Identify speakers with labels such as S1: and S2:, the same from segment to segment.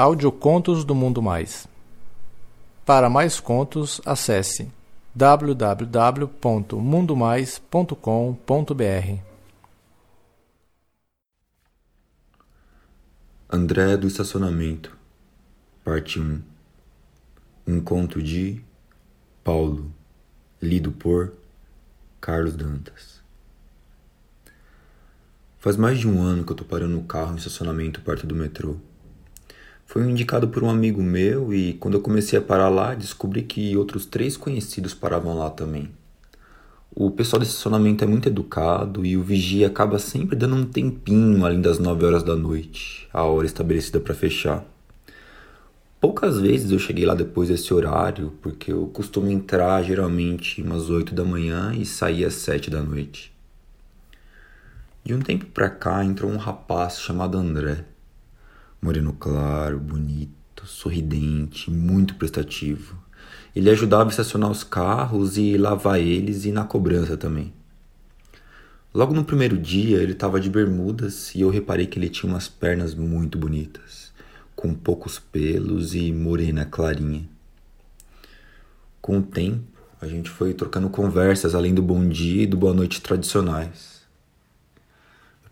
S1: Audiocontos do Mundo Mais. Para mais contos, acesse www.mundomais.com.br.
S2: André do Estacionamento, Parte 1 Um conto de Paulo, lido por Carlos Dantas. Faz mais de um ano que eu tô parando o carro em estacionamento perto do metrô. Foi indicado por um amigo meu e quando eu comecei a parar lá, descobri que outros três conhecidos paravam lá também. O pessoal do estacionamento é muito educado e o vigia acaba sempre dando um tempinho além das 9 horas da noite, a hora estabelecida para fechar. Poucas vezes eu cheguei lá depois desse horário, porque eu costumo entrar geralmente umas 8 da manhã e sair às 7 da noite. De um tempo pra cá entrou um rapaz chamado André. Moreno claro, bonito, sorridente, muito prestativo. Ele ajudava a estacionar os carros e lavar eles e na cobrança também. Logo no primeiro dia ele estava de bermudas e eu reparei que ele tinha umas pernas muito bonitas, com poucos pelos e morena clarinha. Com o tempo, a gente foi trocando conversas além do bom dia e do boa noite tradicionais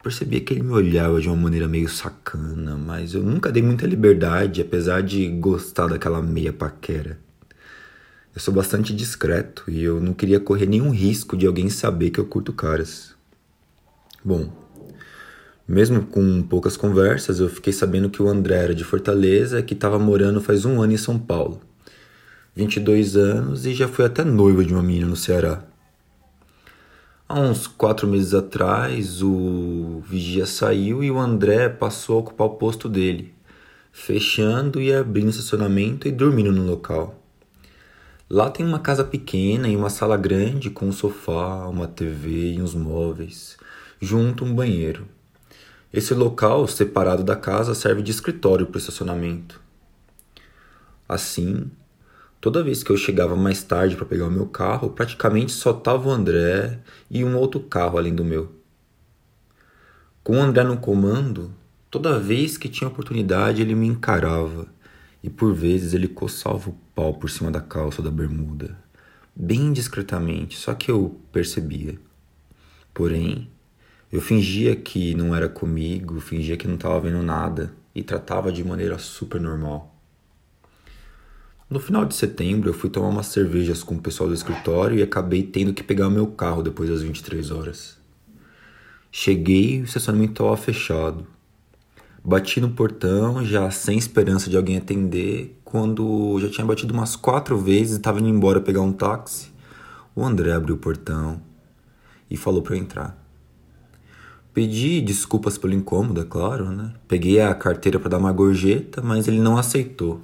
S2: percebia que ele me olhava de uma maneira meio sacana, mas eu nunca dei muita liberdade, apesar de gostar daquela meia paquera. Eu sou bastante discreto e eu não queria correr nenhum risco de alguém saber que eu curto caras. Bom, mesmo com poucas conversas, eu fiquei sabendo que o André era de Fortaleza, que estava morando faz um ano em São Paulo. 22 anos e já foi até noivo de uma menina no Ceará. Há uns quatro meses atrás, o vigia saiu e o André passou a ocupar o posto dele, fechando e abrindo o estacionamento e dormindo no local. Lá tem uma casa pequena e uma sala grande com um sofá, uma TV e uns móveis, junto um banheiro. Esse local, separado da casa, serve de escritório para o estacionamento. Assim, Toda vez que eu chegava mais tarde para pegar o meu carro, praticamente só tava o André e um outro carro além do meu. Com o André no comando, toda vez que tinha oportunidade ele me encarava e por vezes ele coçava o pau por cima da calça da bermuda, bem discretamente, só que eu percebia. Porém, eu fingia que não era comigo, fingia que não estava vendo nada e tratava de maneira super normal. No final de setembro, eu fui tomar umas cervejas com o pessoal do escritório e acabei tendo que pegar o meu carro depois das 23 horas. Cheguei, o estacionamento estava fechado. Bati no portão, já sem esperança de alguém atender, quando já tinha batido umas quatro vezes e estava indo embora pegar um táxi. O André abriu o portão e falou para eu entrar. Pedi desculpas pelo incômodo, é claro, né? Peguei a carteira para dar uma gorjeta, mas ele não aceitou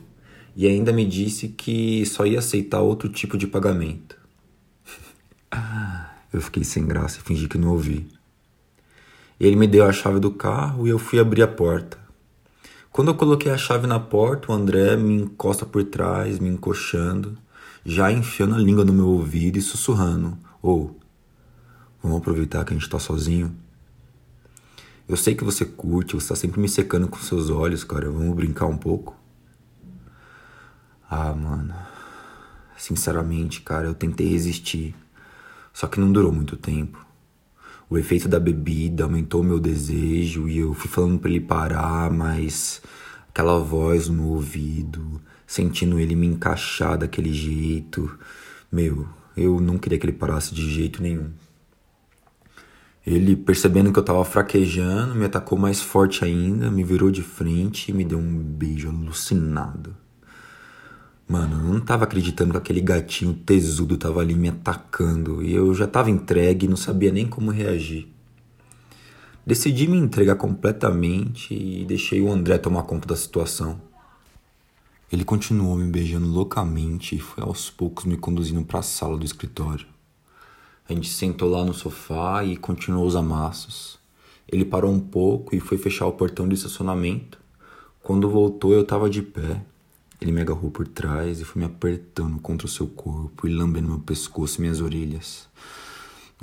S2: e ainda me disse que só ia aceitar outro tipo de pagamento. eu fiquei sem graça e fingi que não ouvi. Ele me deu a chave do carro e eu fui abrir a porta. Quando eu coloquei a chave na porta, o André me encosta por trás, me encoxando, já enfiando a língua no meu ouvido e sussurrando: Ou, oh, vamos aproveitar que a gente tá sozinho? Eu sei que você curte, você tá sempre me secando com seus olhos, cara. Vamos brincar um pouco? Ah, mano. Sinceramente, cara, eu tentei resistir. Só que não durou muito tempo. O efeito da bebida aumentou meu desejo e eu fui falando para ele parar, mas aquela voz no ouvido, sentindo ele me encaixar daquele jeito. Meu, eu não queria que ele parasse de jeito nenhum. Ele, percebendo que eu tava fraquejando, me atacou mais forte ainda, me virou de frente e me deu um beijo alucinado. Mano, eu não tava acreditando que aquele gatinho tesudo tava ali me atacando e eu já tava entregue e não sabia nem como reagir. Decidi me entregar completamente e deixei o André tomar conta da situação. Ele continuou me beijando loucamente e foi aos poucos me conduzindo para a sala do escritório. A gente sentou lá no sofá e continuou os amassos. Ele parou um pouco e foi fechar o portão do estacionamento. Quando voltou, eu estava de pé, ele me agarrou por trás e foi me apertando contra o seu corpo e lambendo meu pescoço e minhas orelhas.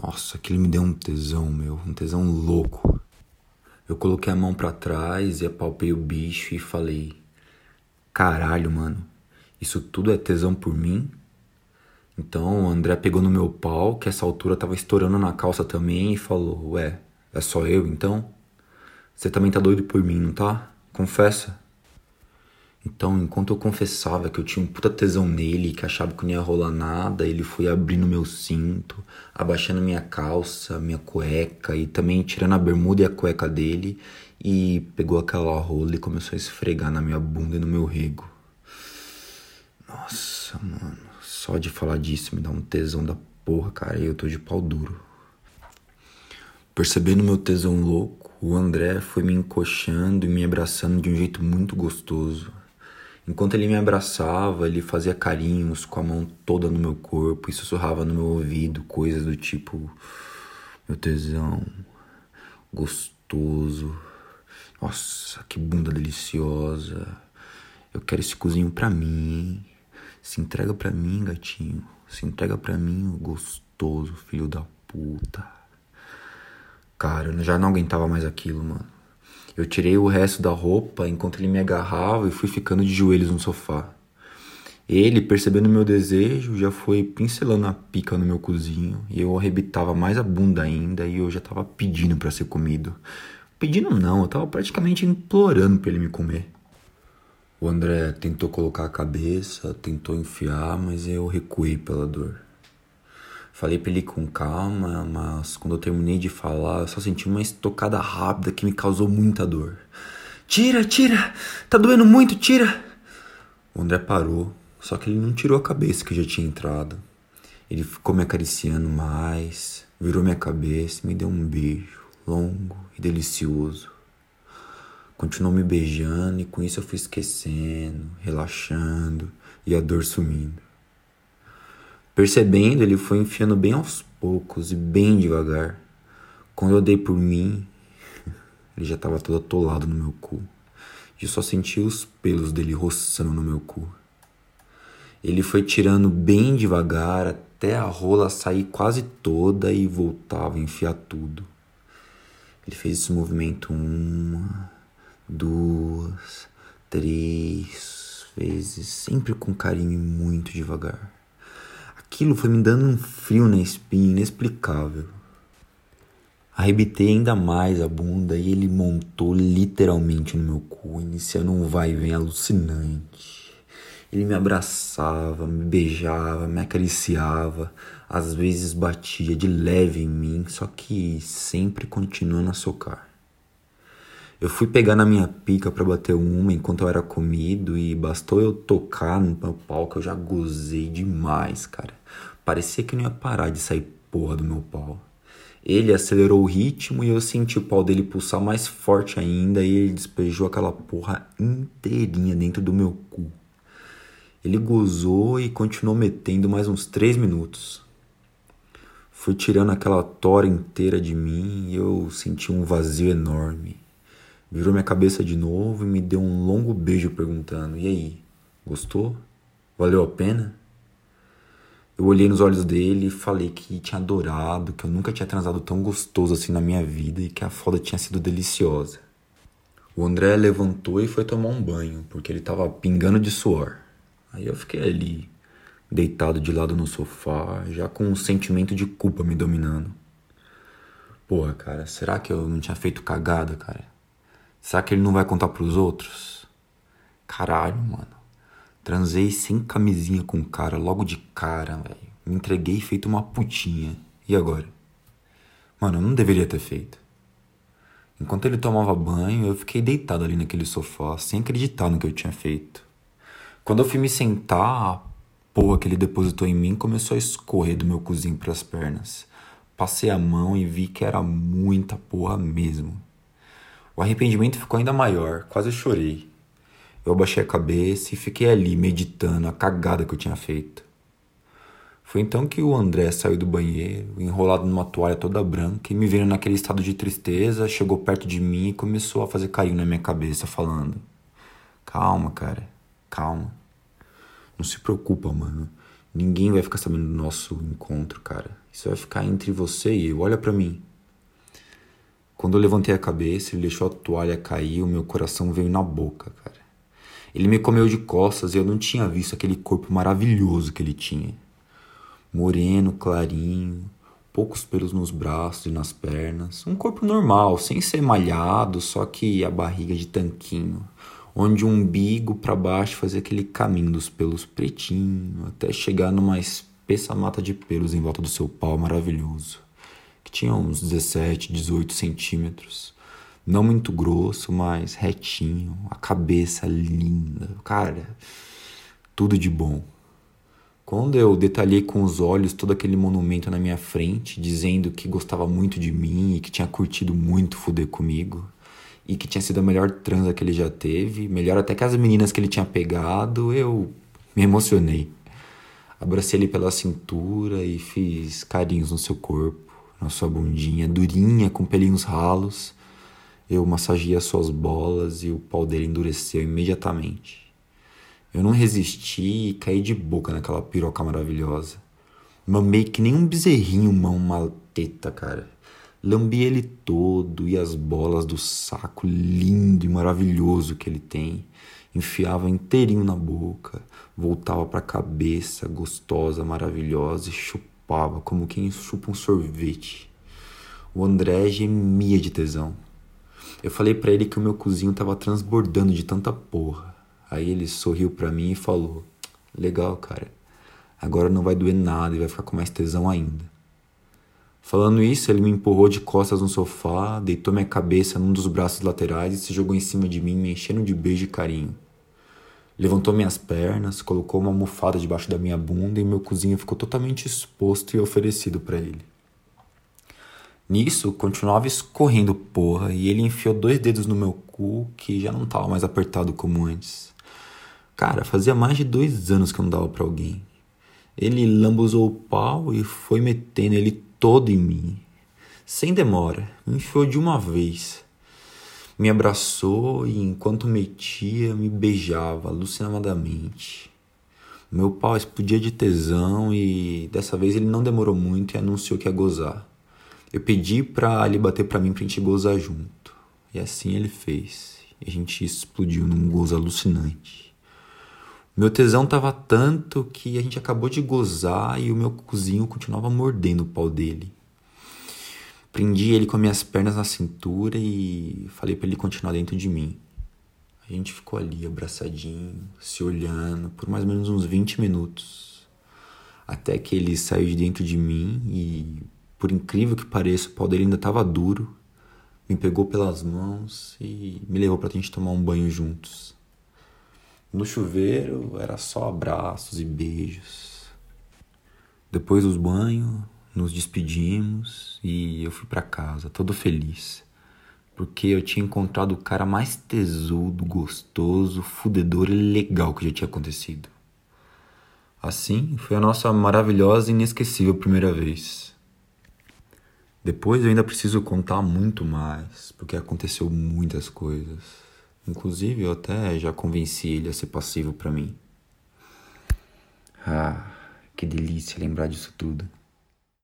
S2: Nossa, aquilo me deu um tesão, meu, um tesão louco. Eu coloquei a mão para trás e apalpei o bicho e falei: Caralho, mano. Isso tudo é tesão por mim? Então o André pegou no meu pau, que essa altura tava estourando na calça também, e falou: Ué, é só eu então? Você também tá doido por mim, não tá? Confessa. Então, enquanto eu confessava que eu tinha um puta tesão nele, que achava que não ia rolar nada, ele foi abrindo meu cinto, abaixando minha calça, minha cueca e também tirando a bermuda e a cueca dele e pegou aquela rola e começou a esfregar na minha bunda e no meu rego. Nossa, mano, só de falar disso me dá um tesão da porra, cara, e eu tô de pau duro. Percebendo meu tesão louco, o André foi me encoxando e me abraçando de um jeito muito gostoso. Enquanto ele me abraçava, ele fazia carinhos com a mão toda no meu corpo e sussurrava no meu ouvido coisas do tipo: Meu tesão, gostoso, nossa, que bunda deliciosa. Eu quero esse cozinho pra mim, Se entrega pra mim, gatinho. Se entrega pra mim, gostoso, filho da puta. Cara, eu já não aguentava mais aquilo, mano. Eu tirei o resto da roupa enquanto ele me agarrava e fui ficando de joelhos no sofá. Ele, percebendo meu desejo, já foi pincelando a pica no meu cozinho e eu arrebitava mais a bunda ainda e eu já tava pedindo para ser comido. Pedindo não, eu tava praticamente implorando para ele me comer. O André tentou colocar a cabeça, tentou enfiar, mas eu recuei pela dor. Falei pra ele com calma, mas quando eu terminei de falar, eu só senti uma estocada rápida que me causou muita dor. Tira, tira! Tá doendo muito, tira! O André parou, só que ele não tirou a cabeça que já tinha entrado. Ele ficou me acariciando mais, virou minha cabeça e me deu um beijo longo e delicioso. Continuou me beijando e com isso eu fui esquecendo, relaxando e a dor sumindo. Percebendo, ele foi enfiando bem aos poucos e bem devagar. Quando eu dei por mim, ele já estava todo atolado no meu cu. E eu só senti os pelos dele roçando no meu cu. Ele foi tirando bem devagar até a rola sair quase toda e voltava a enfiar tudo. Ele fez esse movimento uma, duas, três vezes, sempre com carinho e muito devagar. Aquilo foi me dando um frio na espinha inexplicável. Arrebitei ainda mais a bunda e ele montou literalmente no meu cu, iniciando um vai e vem alucinante. Ele me abraçava, me beijava, me acariciava, às vezes batia de leve em mim, só que sempre continuando a socar. Eu fui pegar na minha pica para bater uma enquanto eu era comido e bastou eu tocar no meu pau que eu já gozei demais, cara. Parecia que não ia parar de sair porra do meu pau. Ele acelerou o ritmo e eu senti o pau dele pulsar mais forte ainda e ele despejou aquela porra inteirinha dentro do meu cu. Ele gozou e continuou metendo mais uns três minutos. Fui tirando aquela tora inteira de mim e eu senti um vazio enorme. Virou minha cabeça de novo e me deu um longo beijo perguntando: E aí, gostou? Valeu a pena? Eu olhei nos olhos dele e falei que tinha adorado, que eu nunca tinha transado tão gostoso assim na minha vida e que a foda tinha sido deliciosa. O André levantou e foi tomar um banho, porque ele tava pingando de suor. Aí eu fiquei ali, deitado de lado no sofá, já com um sentimento de culpa me dominando. Porra, cara, será que eu não tinha feito cagada, cara? Será que ele não vai contar pros outros? Caralho, mano. Transei sem camisinha com o cara logo de cara, velho. Me entreguei feito uma putinha. E agora? Mano, eu não deveria ter feito. Enquanto ele tomava banho, eu fiquei deitado ali naquele sofá, sem acreditar no que eu tinha feito. Quando eu fui me sentar, a porra que ele depositou em mim começou a escorrer do meu cozinho pras pernas. Passei a mão e vi que era muita porra mesmo. O arrependimento ficou ainda maior, quase chorei. Eu abaixei a cabeça e fiquei ali meditando a cagada que eu tinha feito. Foi então que o André saiu do banheiro, enrolado numa toalha toda branca, e me vendo naquele estado de tristeza, chegou perto de mim e começou a fazer carinho na minha cabeça, falando: Calma, cara, calma. Não se preocupa, mano. Ninguém vai ficar sabendo do nosso encontro, cara. Isso vai ficar entre você e eu. Olha para mim. Quando eu levantei a cabeça, ele deixou a toalha cair, o meu coração veio na boca, cara. Ele me comeu de costas e eu não tinha visto aquele corpo maravilhoso que ele tinha. Moreno, clarinho, poucos pelos nos braços e nas pernas. Um corpo normal, sem ser malhado, só que a barriga de tanquinho, onde o umbigo para baixo fazia aquele caminho dos pelos pretinho, até chegar numa espessa mata de pelos em volta do seu pau maravilhoso, que tinha uns 17, 18 centímetros. Não muito grosso, mas retinho, a cabeça linda. Cara, tudo de bom. Quando eu detalhei com os olhos todo aquele monumento na minha frente, dizendo que gostava muito de mim e que tinha curtido muito fuder comigo, e que tinha sido a melhor transa que ele já teve, melhor até que as meninas que ele tinha pegado, eu me emocionei. Abracei ele pela cintura e fiz carinhos no seu corpo, na sua bundinha durinha com pelinhos ralos eu massageei as suas bolas e o pau dele endureceu imediatamente. Eu não resisti e caí de boca naquela piroca maravilhosa. Mamei que nem um bezerrinho mão uma teta, cara. Lambi ele todo e as bolas do saco lindo e maravilhoso que ele tem. Enfiava inteirinho na boca, voltava para a cabeça gostosa, maravilhosa e chupava como quem chupa um sorvete. O André gemia de tesão. Eu falei para ele que o meu cozinho tava transbordando de tanta porra. Aí ele sorriu para mim e falou: Legal, cara. Agora não vai doer nada e vai ficar com mais tesão ainda. Falando isso, ele me empurrou de costas no sofá, deitou minha cabeça num dos braços laterais e se jogou em cima de mim, me enchendo de beijo e carinho. Levantou minhas pernas, colocou uma almofada debaixo da minha bunda e meu cozinho ficou totalmente exposto e oferecido para ele. Nisso, continuava escorrendo porra e ele enfiou dois dedos no meu cu que já não tava mais apertado como antes. Cara, fazia mais de dois anos que eu não dava pra alguém. Ele lambuzou o pau e foi metendo ele todo em mim. Sem demora, me enfiou de uma vez. Me abraçou e enquanto metia, me beijava alucinadamente. Meu pau explodia de tesão e dessa vez ele não demorou muito e anunciou que ia gozar. Eu pedi pra ele bater pra mim pra gente gozar junto. E assim ele fez. E a gente explodiu num gozo alucinante. Meu tesão tava tanto que a gente acabou de gozar e o meu cozinho continuava mordendo o pau dele. Prendi ele com minhas pernas na cintura e falei para ele continuar dentro de mim. A gente ficou ali abraçadinho, se olhando por mais ou menos uns 20 minutos. Até que ele saiu de dentro de mim e por incrível que pareça, o pau dele ainda estava duro. Me pegou pelas mãos e me levou para a gente tomar um banho juntos. No chuveiro era só abraços e beijos. Depois dos banhos, nos despedimos e eu fui para casa, todo feliz. Porque eu tinha encontrado o cara mais tesudo, gostoso, fudedor e legal que já tinha acontecido. Assim, foi a nossa maravilhosa e inesquecível primeira vez. Depois eu ainda preciso contar muito mais, porque aconteceu muitas coisas. Inclusive eu até já convenci ele a ser passivo para mim. Ah, que delícia lembrar disso tudo.